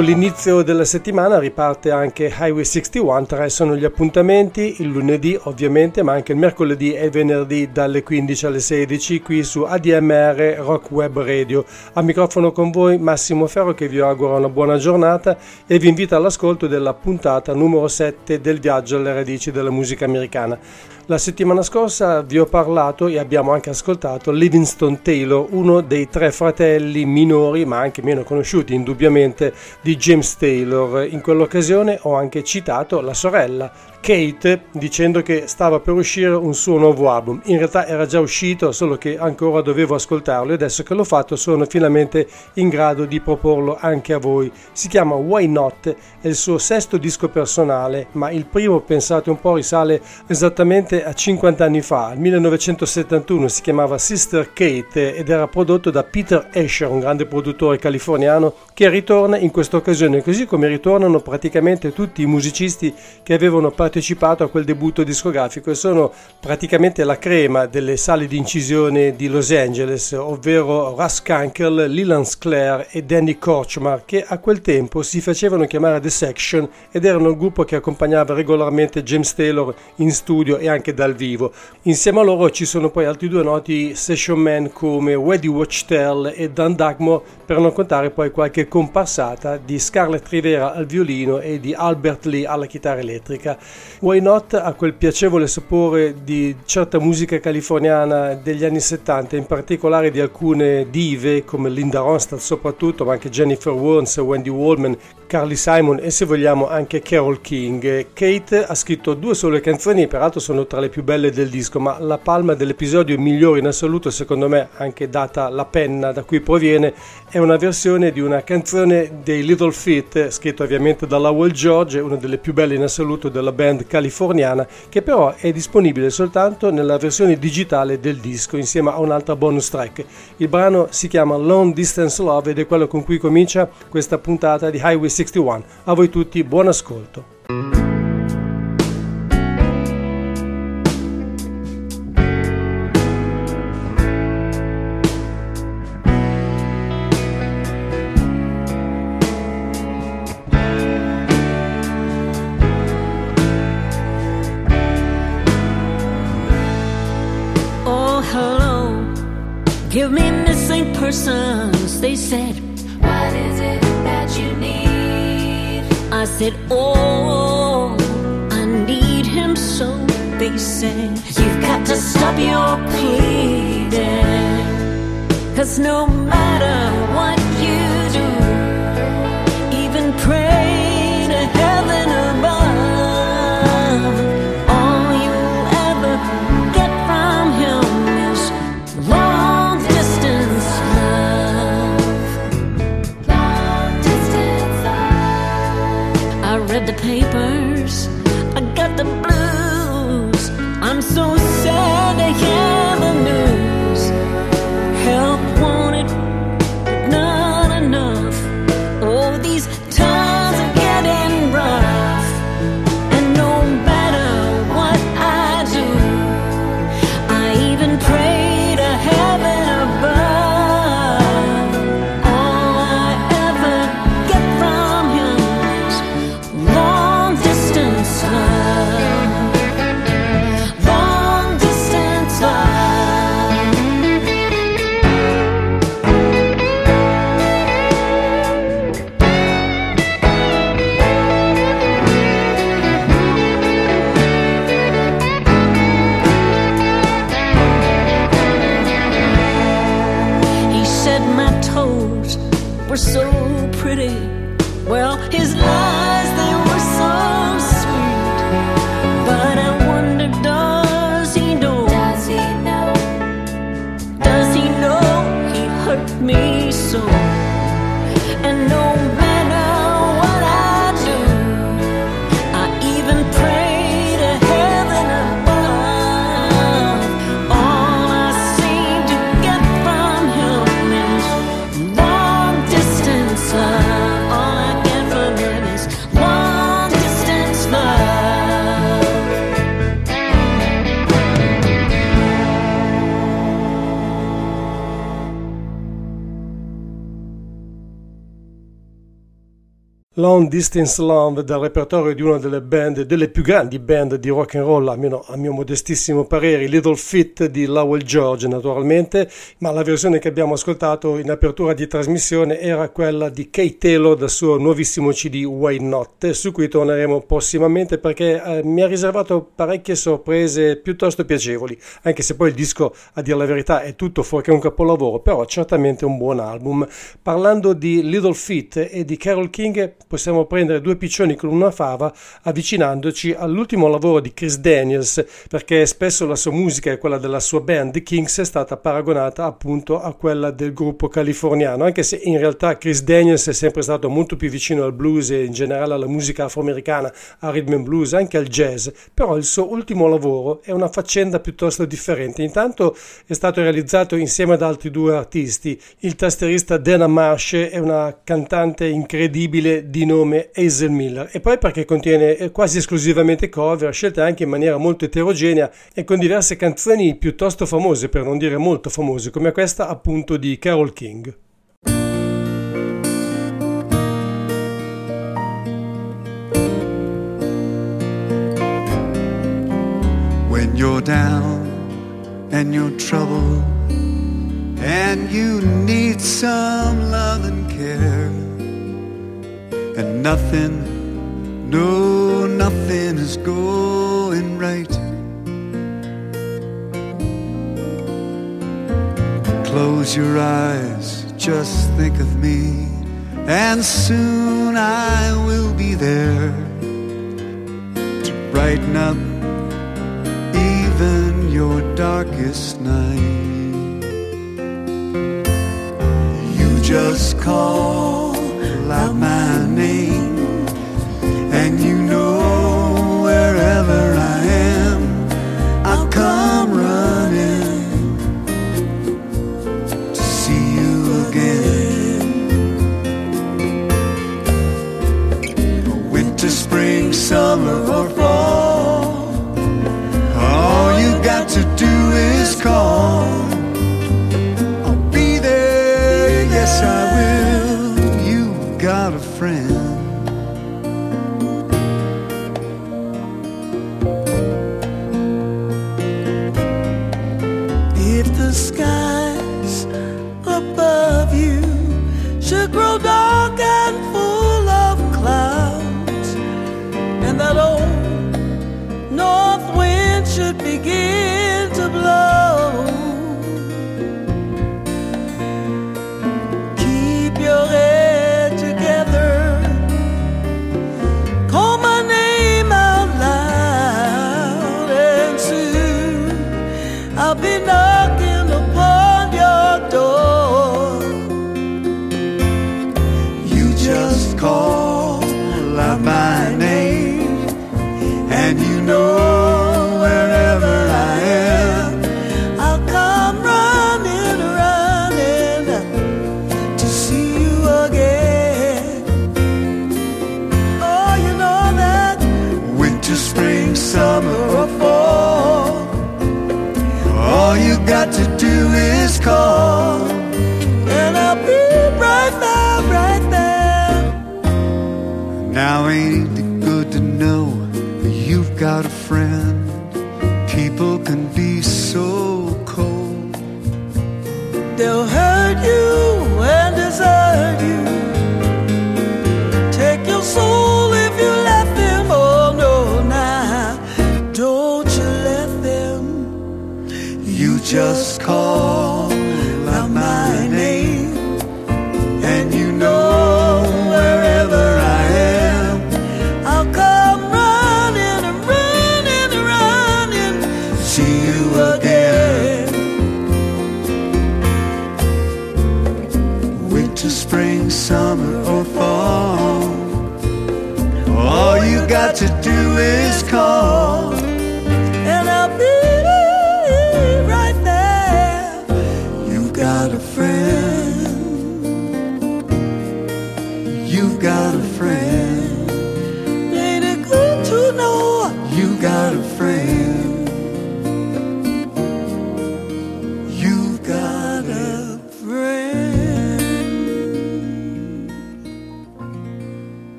Con l'inizio della settimana riparte anche Highway 61, tre sono gli appuntamenti, il lunedì ovviamente, ma anche il mercoledì e il venerdì dalle 15 alle 16 qui su ADMR Rock Web Radio. A microfono con voi Massimo Ferro che vi augura una buona giornata e vi invita all'ascolto della puntata numero 7 del viaggio alle radici della musica americana. La settimana scorsa vi ho parlato e abbiamo anche ascoltato Livingston Taylor, uno dei tre fratelli minori ma anche meno conosciuti indubbiamente di James Taylor. In quell'occasione ho anche citato la sorella, Kate dicendo che stava per uscire un suo nuovo album. In realtà era già uscito, solo che ancora dovevo ascoltarlo e adesso che l'ho fatto sono finalmente in grado di proporlo anche a voi. Si chiama Why Not, è il suo sesto disco personale, ma il primo, pensate un po', risale esattamente a 50 anni fa, al 1971, si chiamava Sister Kate ed era prodotto da Peter Asher, un grande produttore californiano che ritorna in questa occasione, così come ritornano praticamente tutti i musicisti che avevano partecipato partecipato a quel debutto discografico e sono praticamente la crema delle sale di incisione di Los Angeles, ovvero Russ Kunkel, Leland Sclair e Danny Korchmar, che a quel tempo si facevano chiamare The Section ed erano il gruppo che accompagnava regolarmente James Taylor in studio e anche dal vivo. Insieme a loro ci sono poi altri due noti session man come Weddy Watchtell e Dan Dagmore, per non contare poi qualche comparsata di Scarlett Rivera al violino e di Albert Lee alla chitarra elettrica. Why Not ha quel piacevole sapore di certa musica californiana degli anni 70, in particolare di alcune dive come Linda Ronstadt soprattutto, ma anche Jennifer Warnes, Wendy Wallman, Carly Simon e se vogliamo anche Carol King. Kate ha scritto due sole canzoni, peraltro sono tra le più belle del disco, ma la palma dell'episodio migliore in assoluto, secondo me, anche data la penna da cui proviene, è una versione di una canzone dei Little Feet, scritta ovviamente da Lowell George, una delle più belle in assoluto della band californiana, che però è disponibile soltanto nella versione digitale del disco, insieme a un'altra bonus track. Il brano si chiama Long Distance Love ed è quello con cui comincia questa puntata di Highway 61. A voi tutti buon ascolto. I said, Oh, I need him so. They said, You've got to stop your pleading. Cause no matter Long Distance Love dal repertorio di una delle band, delle più grandi band di rock and roll, almeno a mio modestissimo parere, Little Fit di Lowell George naturalmente, ma la versione che abbiamo ascoltato in apertura di trasmissione era quella di Kate Taylor dal suo nuovissimo CD Why Not, su cui torneremo prossimamente perché eh, mi ha riservato parecchie sorprese piuttosto piacevoli, anche se poi il disco, a dire la verità, è tutto fuorché un capolavoro, però certamente un buon album. Parlando di Little Fit e di Carol King, possiamo prendere due piccioni con una fava avvicinandoci all'ultimo lavoro di Chris Daniels, perché spesso la sua musica e quella della sua band The Kings è stata paragonata appunto a quella del gruppo californiano, anche se in realtà Chris Daniels è sempre stato molto più vicino al blues e in generale alla musica afroamericana, al rhythm and blues, anche al jazz, però il suo ultimo lavoro è una faccenda piuttosto differente. Intanto è stato realizzato insieme ad altri due artisti, il tastierista Dana Marsh e una cantante incredibile di nome Hazel Miller e poi perché contiene eh, quasi esclusivamente cover scelte anche in maniera molto eterogenea e con diverse canzoni piuttosto famose per non dire molto famose come questa appunto di Carol King. when you're down and you're troubled and you need some love and care and nothing no nothing is going right close your eyes just think of me and soon I will be there to brighten up even your darkest night. You just call can be so cold. They'll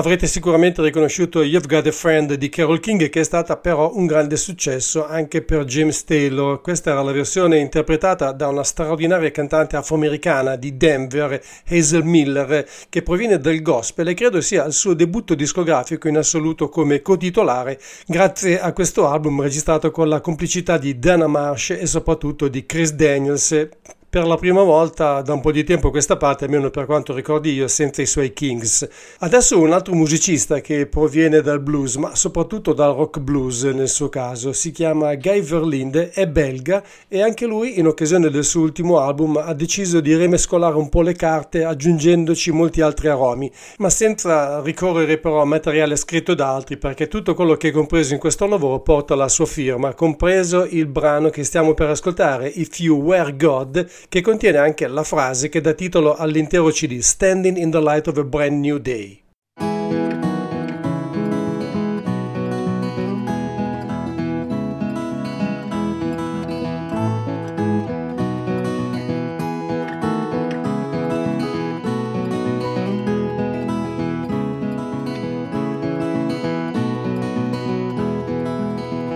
Avrete sicuramente riconosciuto You've Got a Friend di Carol King che è stata però un grande successo anche per James Taylor. Questa era la versione interpretata da una straordinaria cantante afroamericana di Denver, Hazel Miller, che proviene dal gospel e credo sia il suo debutto discografico in assoluto come cotitolare grazie a questo album registrato con la complicità di Dana Marsh e soprattutto di Chris Daniels per la prima volta da un po' di tempo a questa parte, almeno per quanto ricordi io, senza i suoi Kings. Adesso un altro musicista che proviene dal blues, ma soprattutto dal rock blues nel suo caso, si chiama Guy Verlinde, è belga e anche lui in occasione del suo ultimo album ha deciso di rimescolare un po' le carte aggiungendoci molti altri aromi, ma senza ricorrere però a materiale scritto da altri perché tutto quello che è compreso in questo lavoro porta la sua firma, compreso il brano che stiamo per ascoltare, If You Were God, che contiene anche la frase che dà titolo all'intero CD, Standing in the Light of a Brand New Day.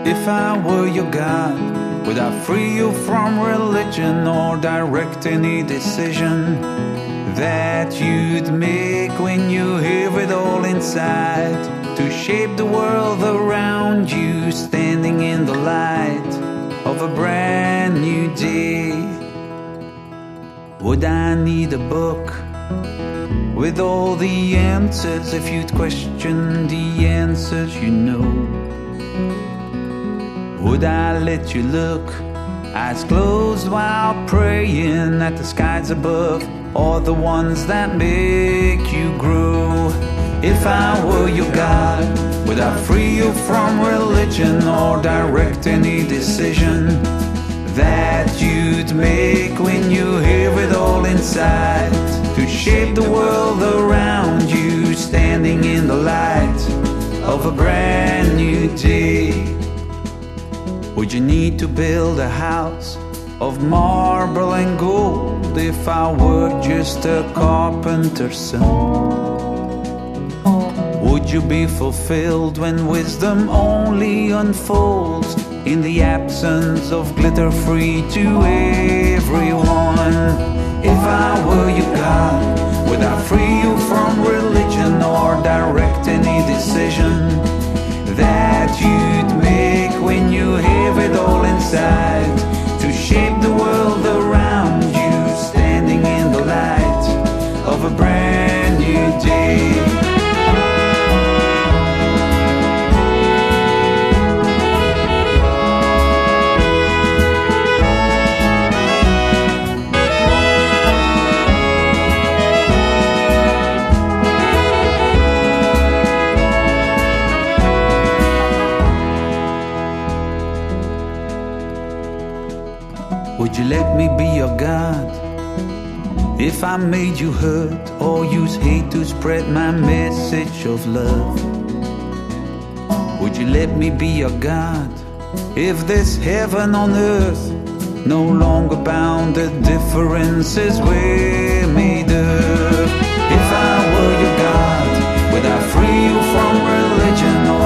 If I were your God, would I free you from religion or direct any decision that you'd make when you hear it all inside? To shape the world around you, standing in the light of a brand new day. Would I need a book with all the answers if you'd question the answers you know? Would I let you look, eyes closed while praying at the skies above, or the ones that make you grow? If I were your God, would I free you from religion or direct any decision that you'd make when you hear it all inside? To shape the world around you, standing in the light of a brand new day. Would you need to build a house of marble and gold if I were just a carpenter's son? Would you be fulfilled when wisdom only unfolds in the absence of glitter free to everyone? If I were your God, would I free you from religion or direct any decision that you'd make when you have it all inside to shape the world around let me be your God? If I made you hurt or use hate to spread my message of love, would you let me be your God? If this heaven on earth no longer bound, the differences we're made of. If I were your God, would I free you from religion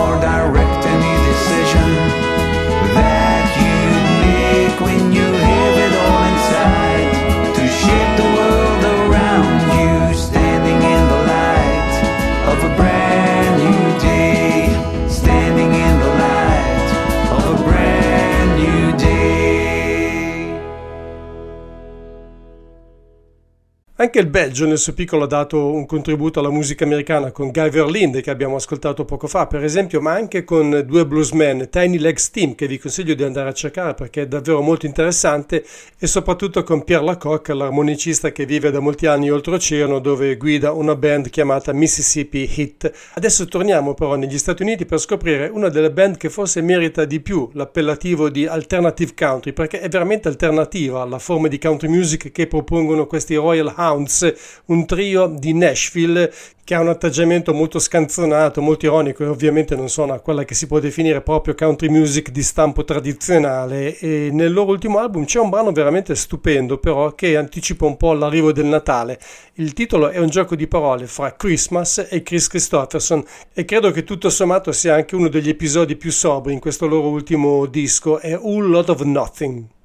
Anche il Belgio nel suo piccolo ha dato un contributo alla musica americana con Guy Verlinde che abbiamo ascoltato poco fa per esempio ma anche con due bluesmen Tiny Legs Team che vi consiglio di andare a cercare perché è davvero molto interessante e soprattutto con Pierre Lacocque l'armonicista che vive da molti anni oltreoceano dove guida una band chiamata Mississippi Hit. Adesso torniamo però negli Stati Uniti per scoprire una delle band che forse merita di più l'appellativo di alternative country perché è veramente alternativa alla forma di country music che propongono questi Royal Heart Mounts, un trio di Nashville che ha un atteggiamento molto scanzonato, molto ironico e ovviamente non suona quella che si può definire proprio country music di stampo tradizionale e nel loro ultimo album c'è un brano veramente stupendo però che anticipa un po' l'arrivo del Natale. Il titolo è un gioco di parole fra Christmas e Chris Christopherson e credo che tutto sommato sia anche uno degli episodi più sobri in questo loro ultimo disco, è All Lot of Nothing.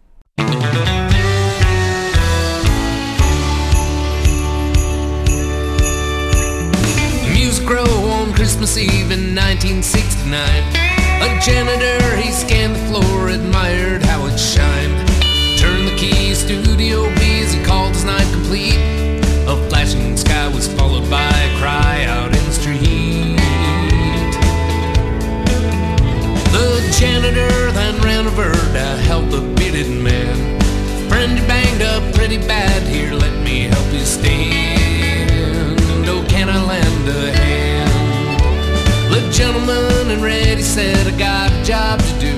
Christmas Eve in 1969. A janitor, he scanned the floor, admired how it shined. Turned the key, Studio B as he called his night complete. A flashing sky was followed by a cry out in the street. The janitor then ran over to help the bearded man. Friend, you banged up pretty bad here, let me help you stand. Gentleman red, he said, I got a job to do.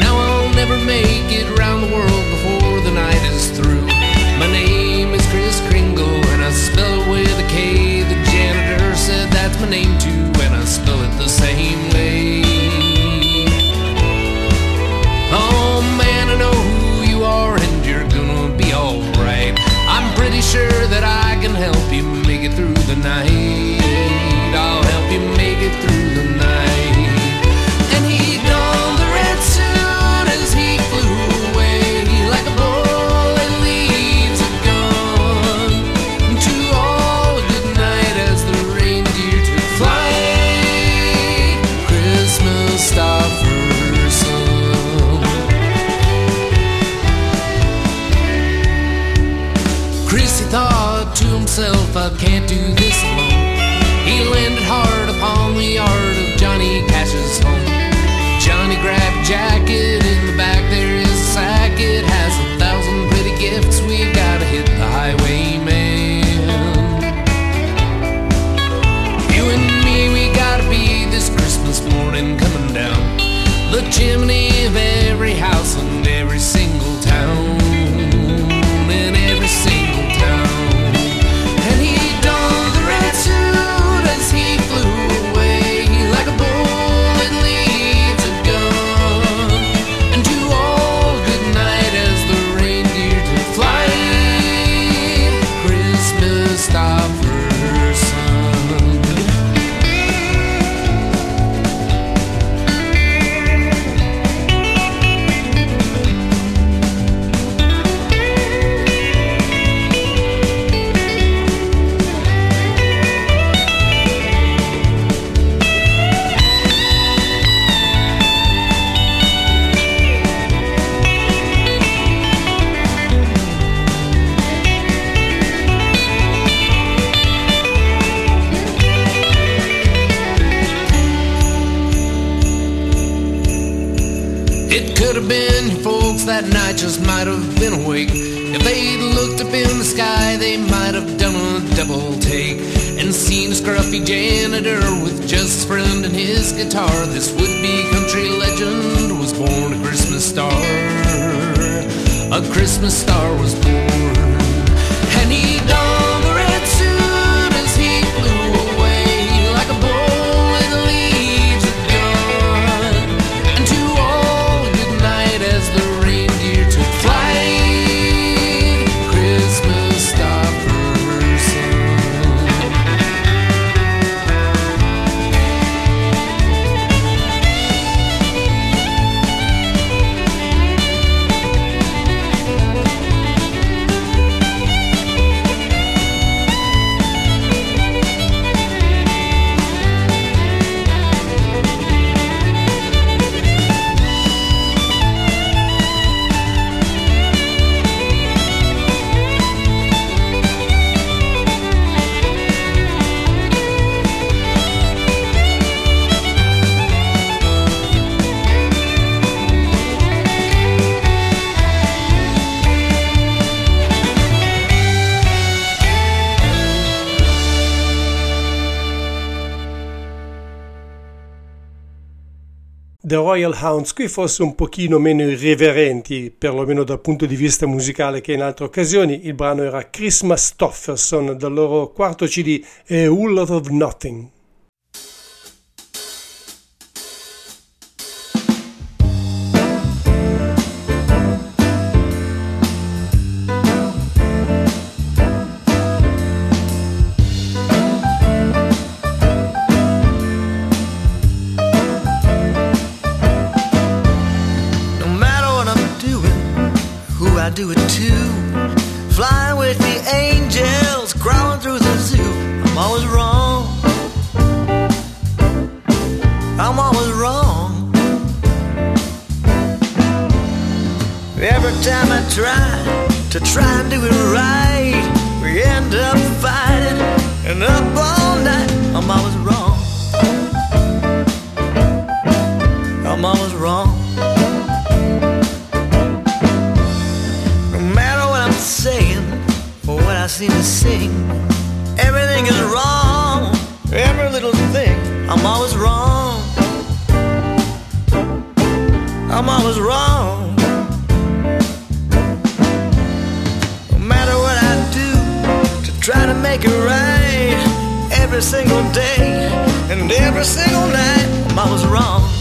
Now I'll never make it round the world before himself up. Guitar. This would be country legend was born a Christmas star. A Christmas star was born. Royal Hounds qui forse un pochino meno irriverenti, perlomeno dal punto di vista musicale che in altre occasioni. Il brano era Christmas Stofferson dal loro quarto CD A Whole of Nothing. Every time I try to try and do it right, we end up fighting and up all night. I'm always wrong. I'm always wrong. No matter what I'm saying or what I seem to sing, everything is wrong. Single day and every single night, I'm wrong.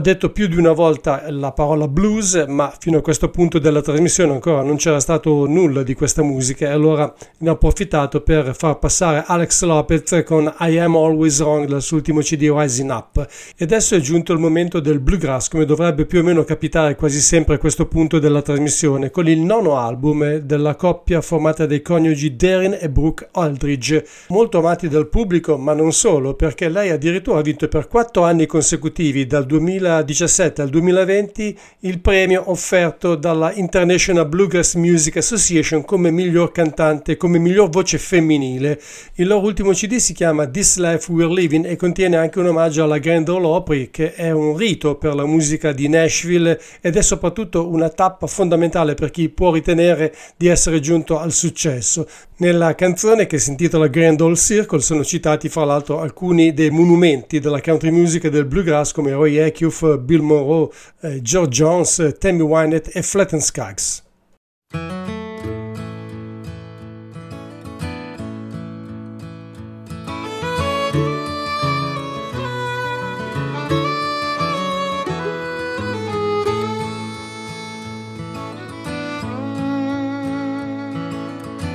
Ho detto più di una volta la parola blues, ma fino a questo punto della trasmissione ancora non c'era stato nulla di questa musica e allora ne ho approfittato per far passare Alex Lopez con I Am Always Wrong dal suo ultimo CD Rising Up. E adesso è giunto il momento del bluegrass, come dovrebbe più o meno capitare quasi sempre a questo punto della trasmissione, con il nono album della coppia formata dai coniugi Darren e Brooke Aldridge, molto amati dal pubblico, ma non solo, perché lei addirittura ha vinto per quattro anni consecutivi, dal 2000 2017 al 2020 il premio offerto dalla International Bluegrass Music Association come miglior cantante, come miglior voce femminile. Il loro ultimo CD si chiama This Life We're Living e contiene anche un omaggio alla Grand Ole Opry che è un rito per la musica di Nashville ed è soprattutto una tappa fondamentale per chi può ritenere di essere giunto al successo. Nella canzone che si intitola Grand Ole Circle sono citati fra l'altro alcuni dei monumenti della country music e del bluegrass come Roy Bill Monroe, eh, George Jones, Tammy Wynette e Flatten Skaggs.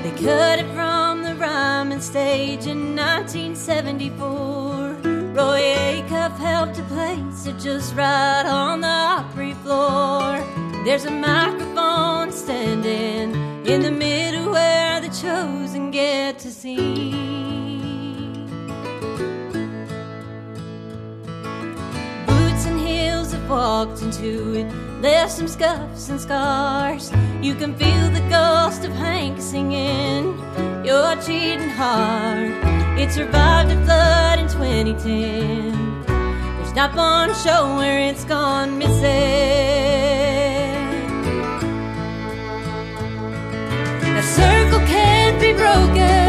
They cut it from the rhyming stage in 1974. Roy Acuff helped to place it just right on the Opry floor. There's a microphone standing in the middle where the chosen get to sing. Walked into it, left some scuffs and scars. You can feel the ghost of Hank singing, You're cheating hard. It survived a flood in 2010. There's not one show where it's gone missing. A circle can't be broken.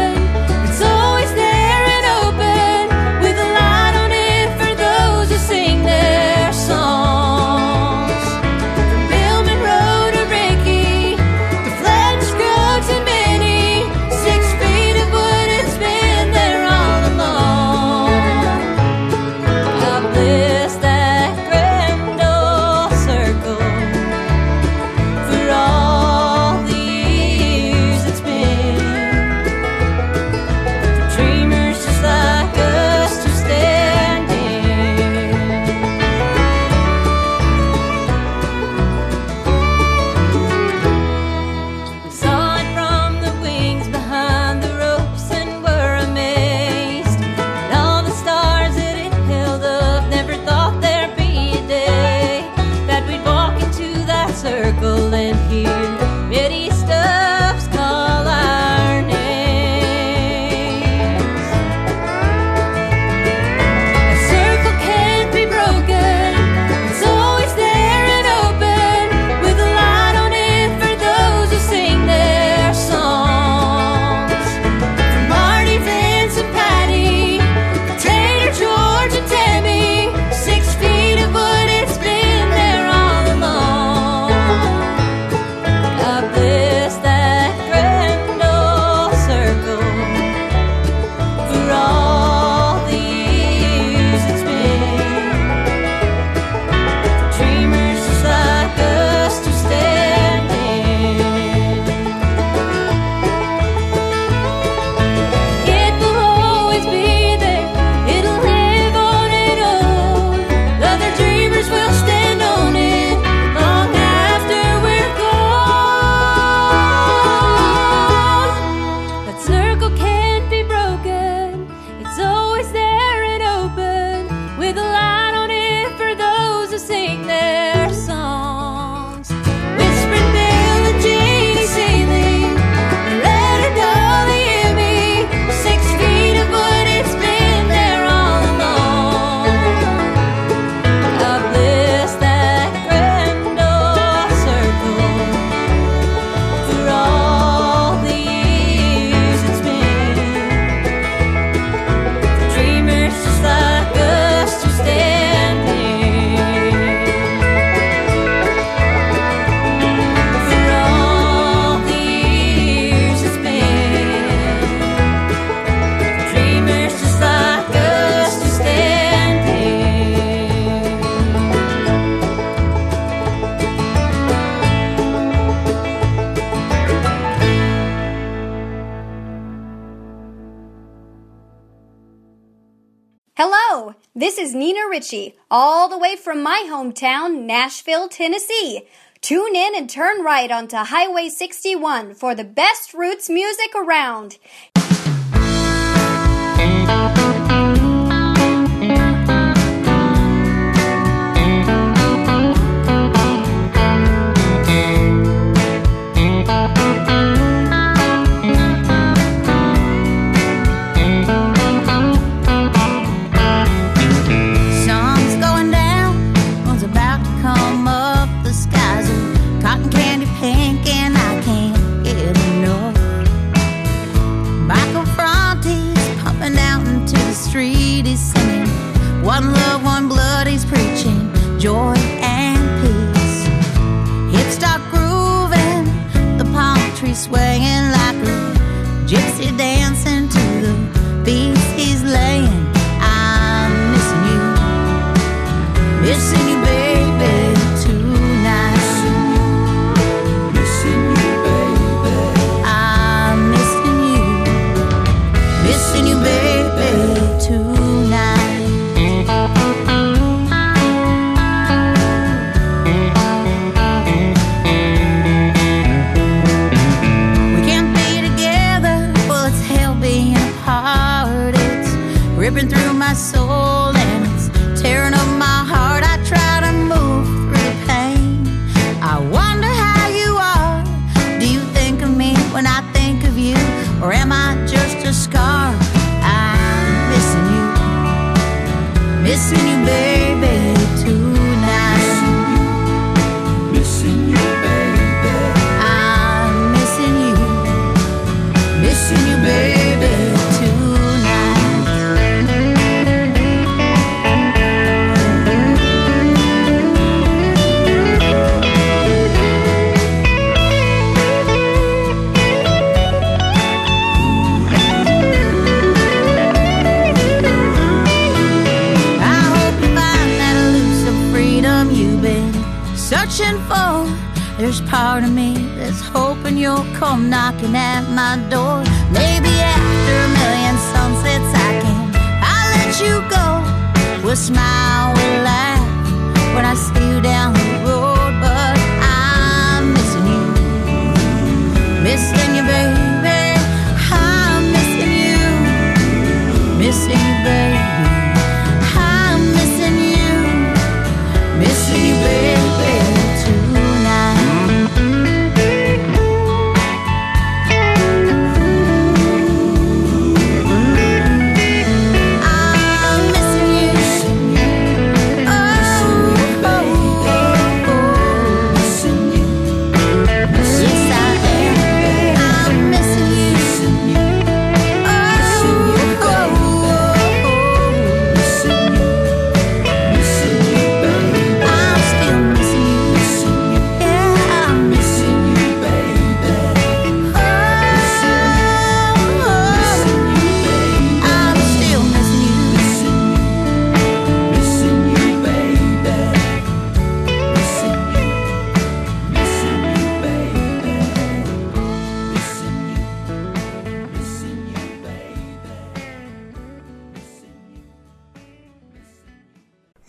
Ritchie, all the way from my hometown, Nashville, Tennessee. Tune in and turn right onto Highway 61 for the best roots music around.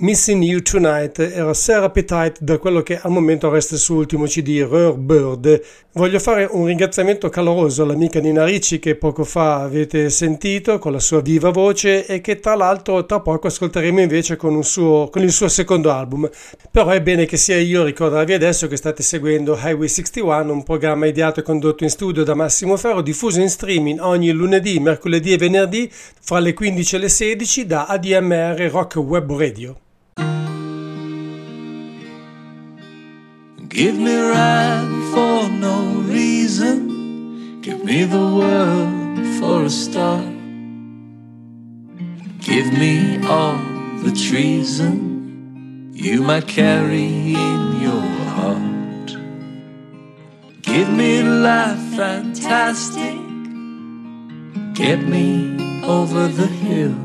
Missing You Tonight era Sarah Appetite da quello che al momento resta il suo ultimo CD, Rare Bird. Voglio fare un ringraziamento caloroso all'amica Nina Ricci che poco fa avete sentito con la sua viva voce e che tra l'altro tra poco ascolteremo invece con, suo, con il suo secondo album. Però è bene che sia io a ricordarvi adesso che state seguendo Highway 61, un programma ideato e condotto in studio da Massimo Ferro, diffuso in streaming ogni lunedì, mercoledì e venerdì fra le 15 e le 16 da ADMR Rock Web Radio. Give me right for no reason. Give me the world for a start. Give me all the treason you might carry in your heart. Give me life fantastic. Get me over the hill.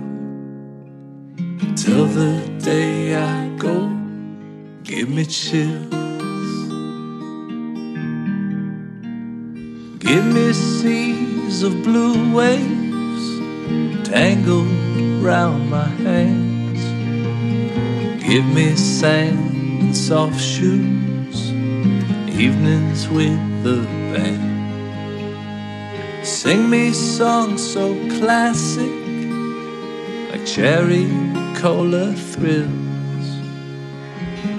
Till the day I go, give me chills. Give me seas of blue waves tangled round my hands. Give me sand and soft shoes, evenings with the band. Sing me songs so classic, like cherry cola thrills.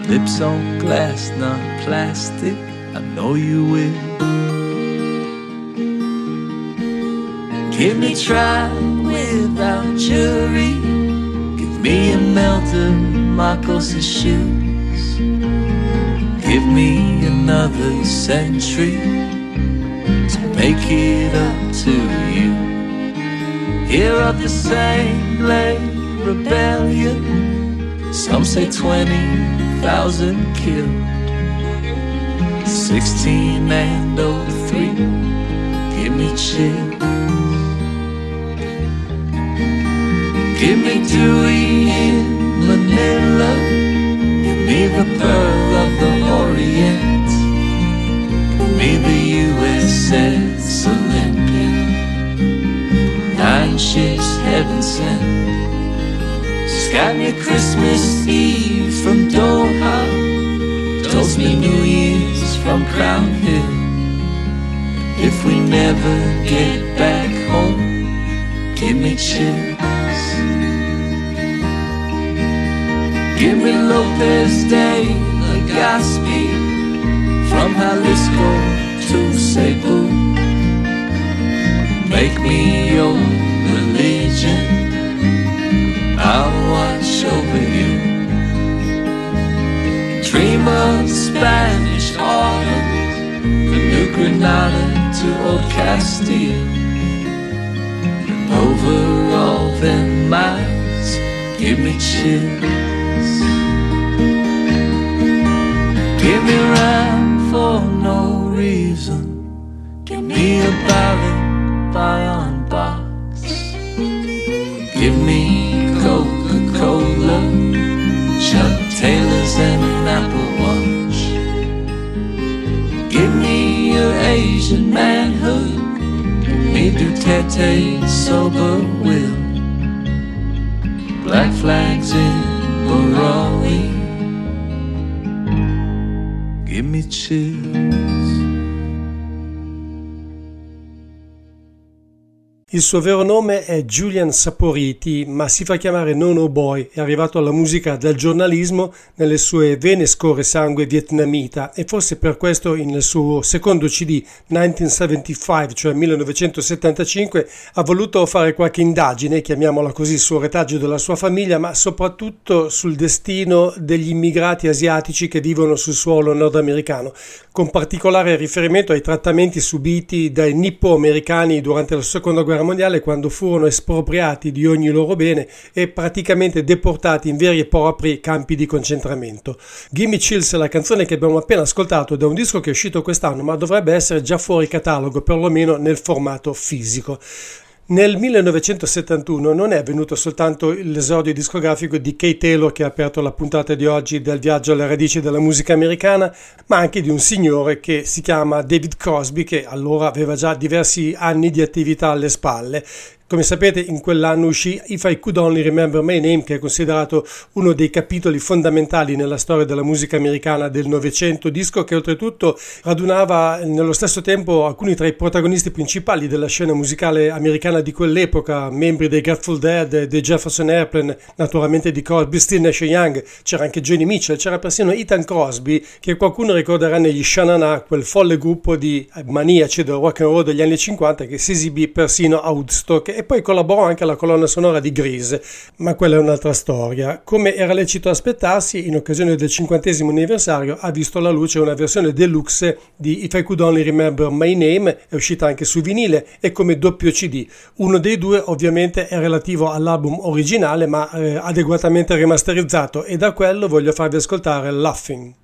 Lips on glass, not plastic. I know you will. Give me try without jury. Give me a melted Marcos' shoes. Give me another century to make it up to you. Hear of the same late rebellion Some say 20,000 killed. 16 and 03 give me chills. Give me Dewey in Manila. Give me the pearl of the Orient. Give me the USS Olympia. Nine ships heaven sent. Scan your Christmas Eve from Doha. Toast me New Year's from Crown Hill. If we never get back home, give me chills. Give me Lopez Day, Legazpi, from Jalisco to Cebu. Make me your religion. I'll watch over you. Dream of Spanish autumn, from New Granada to Old Castile. Over all them miles, give me Give me rhyme for no reason. Give me a ballad by on box. Give me Coca Cola, Chuck Taylor's and an Apple Watch. Give me your Asian manhood. Me Duterte sober will. Black flags in permitir Il suo vero nome è Julian Saporiti, ma si fa chiamare Nono Boy. È arrivato alla musica dal giornalismo, nelle sue vene scorre sangue vietnamita e forse per questo nel suo secondo CD 1975, cioè 1975, ha voluto fare qualche indagine, chiamiamola così, sul retaggio della sua famiglia, ma soprattutto sul destino degli immigrati asiatici che vivono sul suolo nordamericano, con particolare riferimento ai trattamenti subiti dai nippo-americani durante la seconda guerra mondiale quando furono espropriati di ogni loro bene e praticamente deportati in veri e propri campi di concentramento. Gimme Chills è la canzone che abbiamo appena ascoltato da un disco che è uscito quest'anno ma dovrebbe essere già fuori catalogo perlomeno nel formato fisico. Nel 1971 non è avvenuto soltanto l'esordio discografico di Kay Taylor che ha aperto la puntata di oggi del viaggio alle radici della musica americana, ma anche di un signore che si chiama David Crosby che allora aveva già diversi anni di attività alle spalle. Come sapete in quell'anno uscì If I Could Only Remember My Name che è considerato uno dei capitoli fondamentali nella storia della musica americana del Novecento, disco che oltretutto radunava nello stesso tempo alcuni tra i protagonisti principali della scena musicale americana di quell'epoca, membri dei Grateful Dead, dei Jefferson Airplane, naturalmente di Crosby, Still Nash Young, c'era anche Johnny Mitchell, c'era persino Ethan Crosby che qualcuno ricorderà negli Shanana, quel folle gruppo di maniaci del rock and roll degli anni 50 che si esibì persino a Woodstock e poi collaborò anche alla colonna sonora di Grease, ma quella è un'altra storia. Come era lecito aspettarsi, in occasione del cinquantesimo anniversario ha visto la luce una versione deluxe di If I Could Only Remember My Name, è uscita anche su vinile e come doppio CD. Uno dei due ovviamente è relativo all'album originale ma eh, adeguatamente remasterizzato e da quello voglio farvi ascoltare Laughing.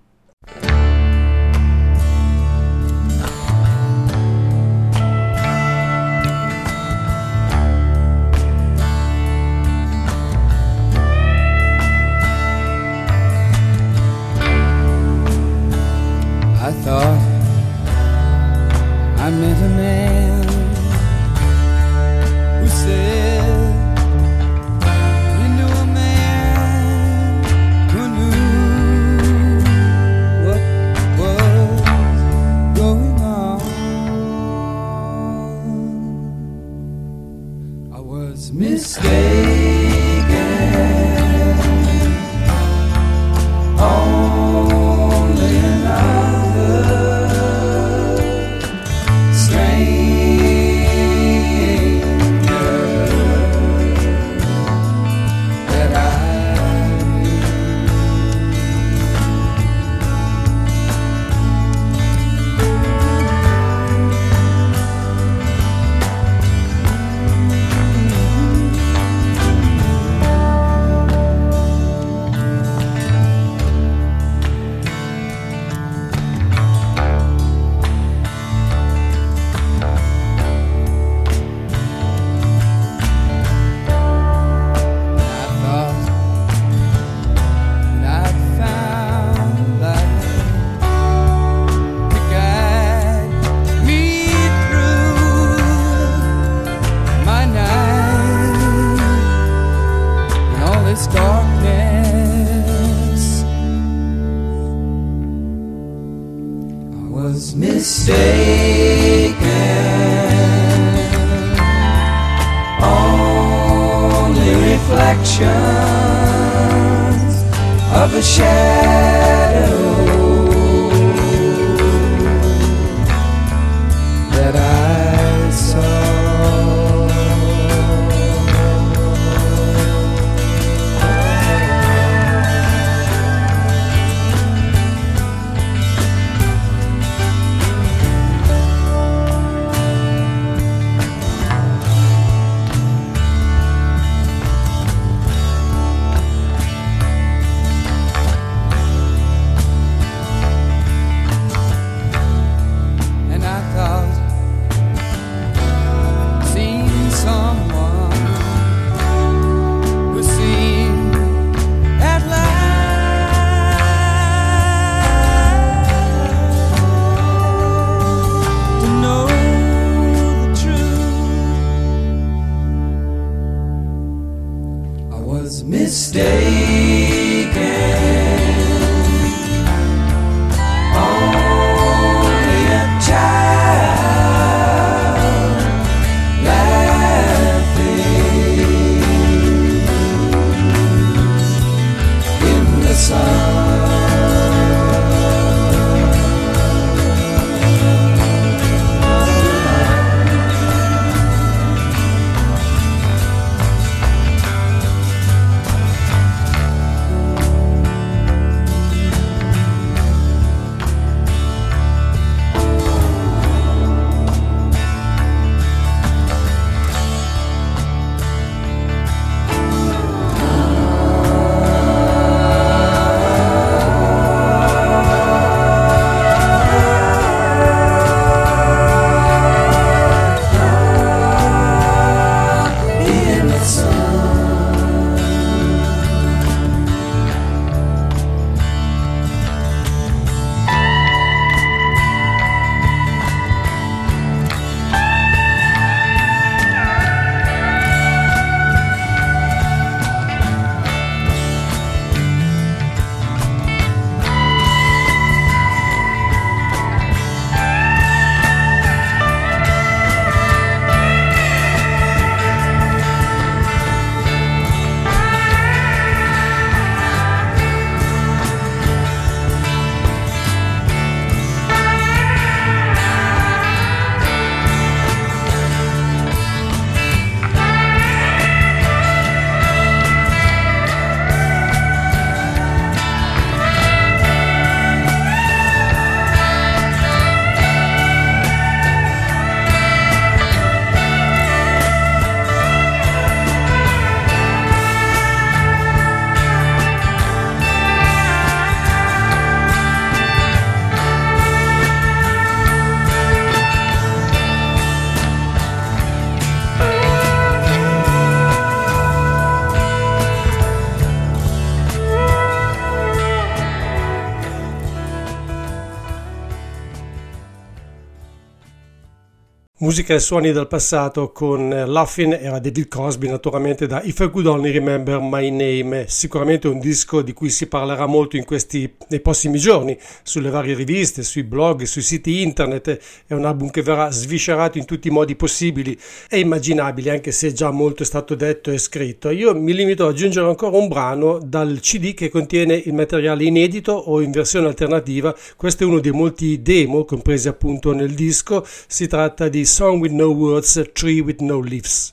Musica e suoni del passato con eh, Laughing era David Crosby naturalmente da If I Could Only Remember My Name, sicuramente un disco di cui si parlerà molto in questi, nei prossimi giorni sulle varie riviste, sui blog, sui siti internet, è un album che verrà sviscerato in tutti i modi possibili e immaginabili anche se già molto è stato detto e scritto. Io mi limito ad aggiungere ancora un brano dal CD che contiene il materiale inedito o in versione alternativa, questo è uno dei molti demo compresi appunto nel disco, si tratta di Song with No Words, a Tree with No Leaves.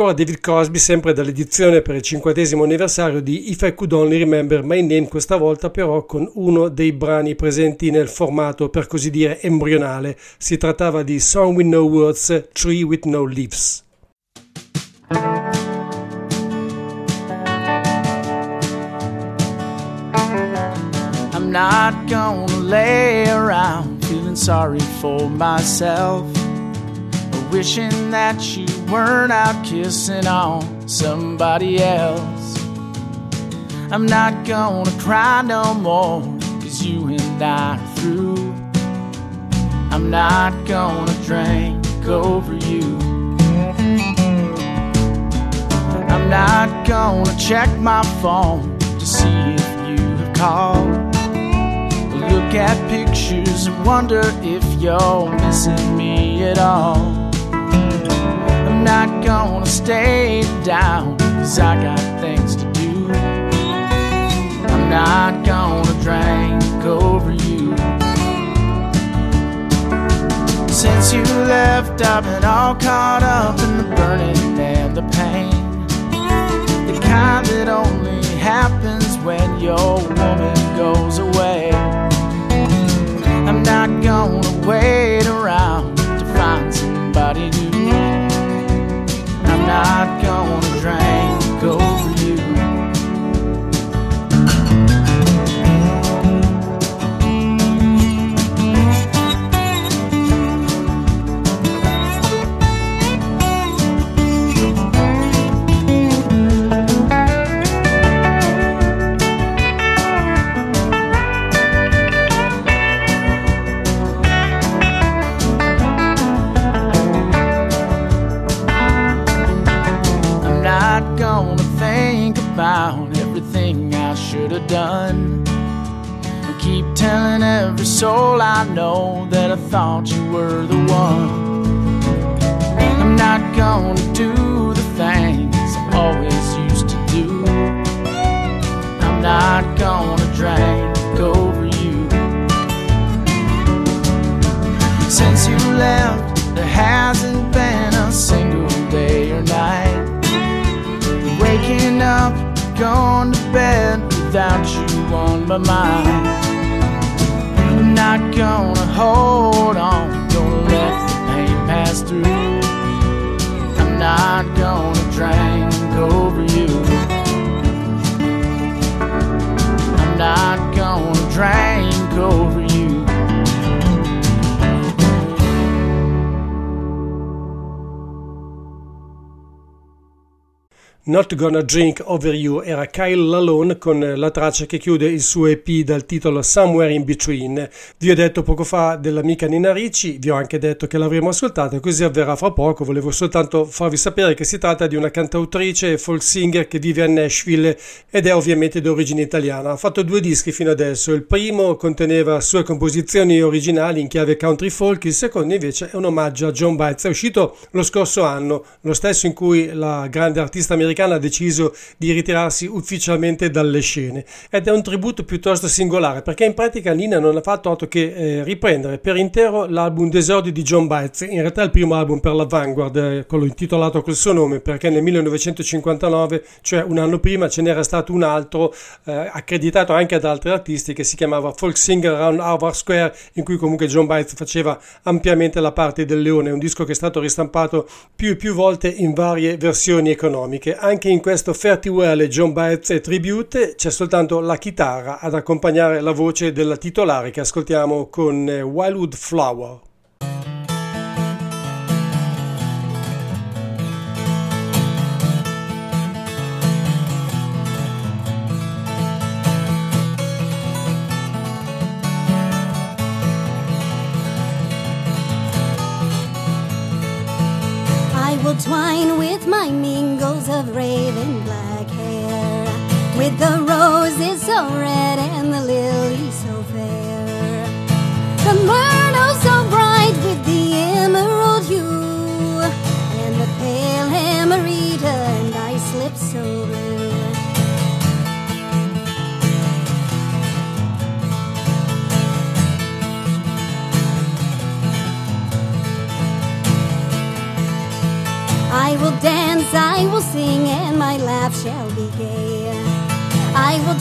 Ancora David Crosby, sempre dall'edizione per il cinquantesimo anniversario di If I Could Only Remember My Name, questa volta però con uno dei brani presenti nel formato per così dire embrionale. Si trattava di Song with No Words, Tree with No Leaves. I'm not gonna lay around feeling sorry for myself wishing that you weren't out kissing on somebody else. I'm not gonna cry no more, cause you and I are through. I'm not gonna drink over you. I'm not gonna check my phone to see if you have called. Look at pictures and wonder if you're missing me at all. I'm not gonna stay down, cause I got things to do. I'm not gonna drink over you. Since you left, I've been all caught up in the burning and the pain. The kind that only happens when your woman goes away. I'm not gonna wait around to find somebody new not gonna drain. About everything I should have done. And keep telling every soul I know that I thought you were the one. I'm not gonna do the things I always used to do. I'm not gonna drink over you. Since you left, there hasn't been a single day or night. Waking up, going to bed without you on my mind. I'm not gonna hold on, gonna let the pain pass through. I'm not gonna drink over you. Not Gonna Drink Over You era Kyle Lalone con la traccia che chiude il suo EP dal titolo Somewhere in Between. Vi ho detto poco fa dell'amica Nina Ricci, vi ho anche detto che l'avremo ascoltata e così avverrà fra poco. Volevo soltanto farvi sapere che si tratta di una cantautrice e folk singer che vive a Nashville ed è ovviamente di origine italiana. Ha fatto due dischi fino adesso, il primo conteneva sue composizioni originali in chiave country folk, il secondo invece è un omaggio a John Baez, è uscito lo scorso anno, lo stesso in cui la grande artista americana ha deciso di ritirarsi ufficialmente dalle scene. Ed è un tributo piuttosto singolare perché in pratica Nina non ha fatto altro che eh, riprendere per intero l'album d'esordio di John Baez, in realtà il primo album per la Vanguard, eh, quello intitolato col suo nome perché nel 1959, cioè un anno prima, ce n'era stato un altro eh, accreditato anche ad altri artisti che si chiamava Folk Singer Around Harvard Square in cui comunque John Baez faceva ampiamente la parte del leone, un disco che è stato ristampato più e più volte in varie versioni economiche anche in questo Well e John Baez Tribute c'è soltanto la chitarra ad accompagnare la voce della titolare che ascoltiamo con eh, Wildwood Flower. With my mingles of raven black hair, with the roses so red and the lilies so fair, the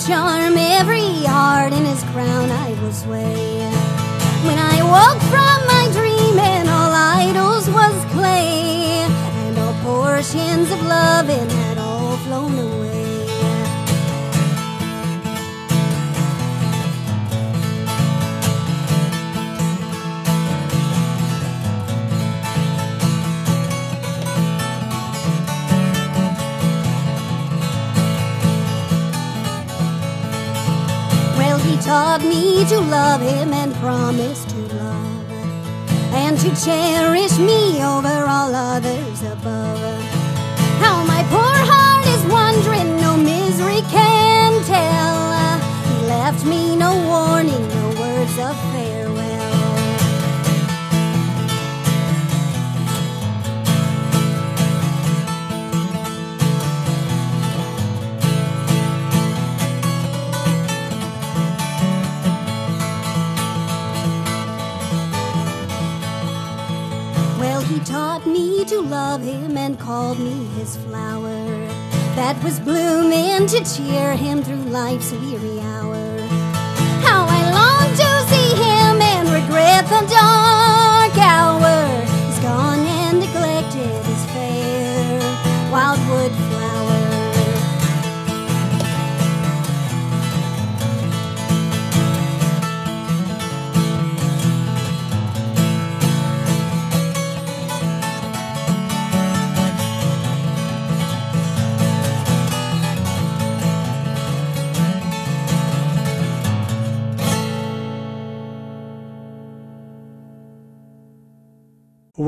charm every heart in his crown I will sway. When I woke from my dream and all idols was clay, and all portions of loving had all taught me to love him and promise to love and to cherish me over all others above. How my poor heart is wondering, no misery can tell. He left me no warning, love him and called me his flower that was blooming to cheer him through life's weary hour. How I long to see him and regret the dark hour. He's gone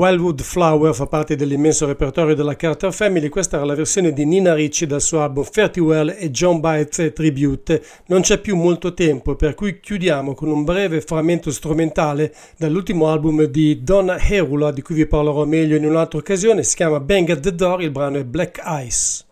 Wildwood Flower fa parte dell'immenso repertorio della Carter Family, questa era la versione di Nina Ricci dal suo album Fairty Well e John Baez Tribute. Non c'è più molto tempo, per cui chiudiamo con un breve frammento strumentale dall'ultimo album di Donna Herula, di cui vi parlerò meglio in un'altra occasione, si chiama Bang at the Door, il brano è Black Ice.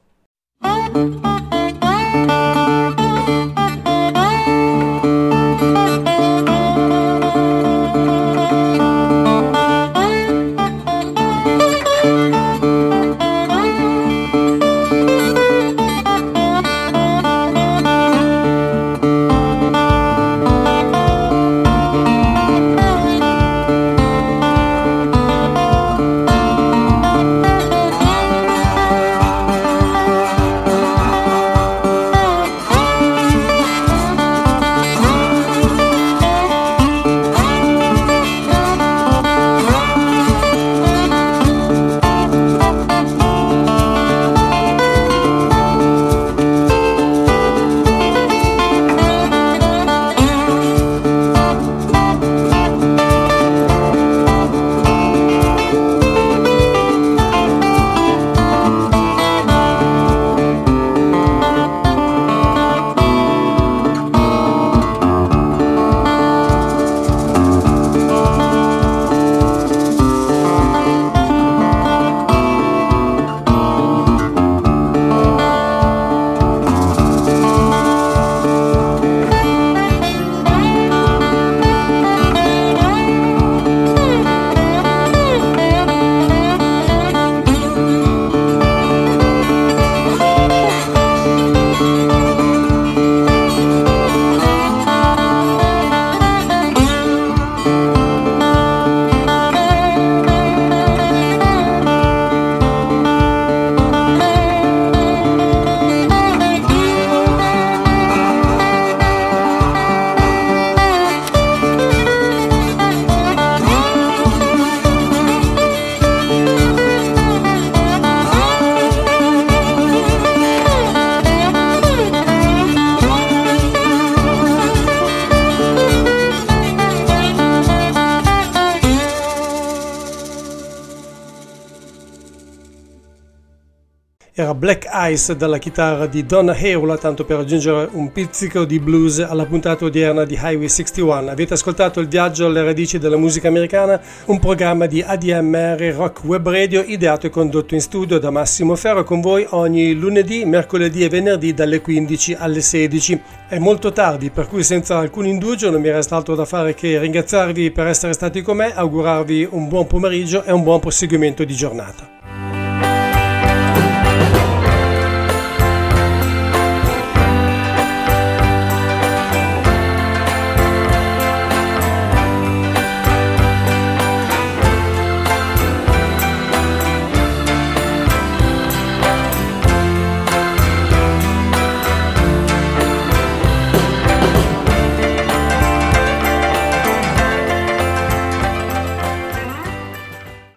Black Ice dalla chitarra di Donna Heula, tanto per aggiungere un pizzico di blues alla puntata odierna di Highway 61. Avete ascoltato il viaggio alle radici della musica americana, un programma di ADMR Rock Web Radio ideato e condotto in studio da Massimo Ferro con voi ogni lunedì, mercoledì e venerdì dalle 15 alle 16. È molto tardi, per cui senza alcun indugio non mi resta altro da fare che ringraziarvi per essere stati con me, augurarvi un buon pomeriggio e un buon proseguimento di giornata.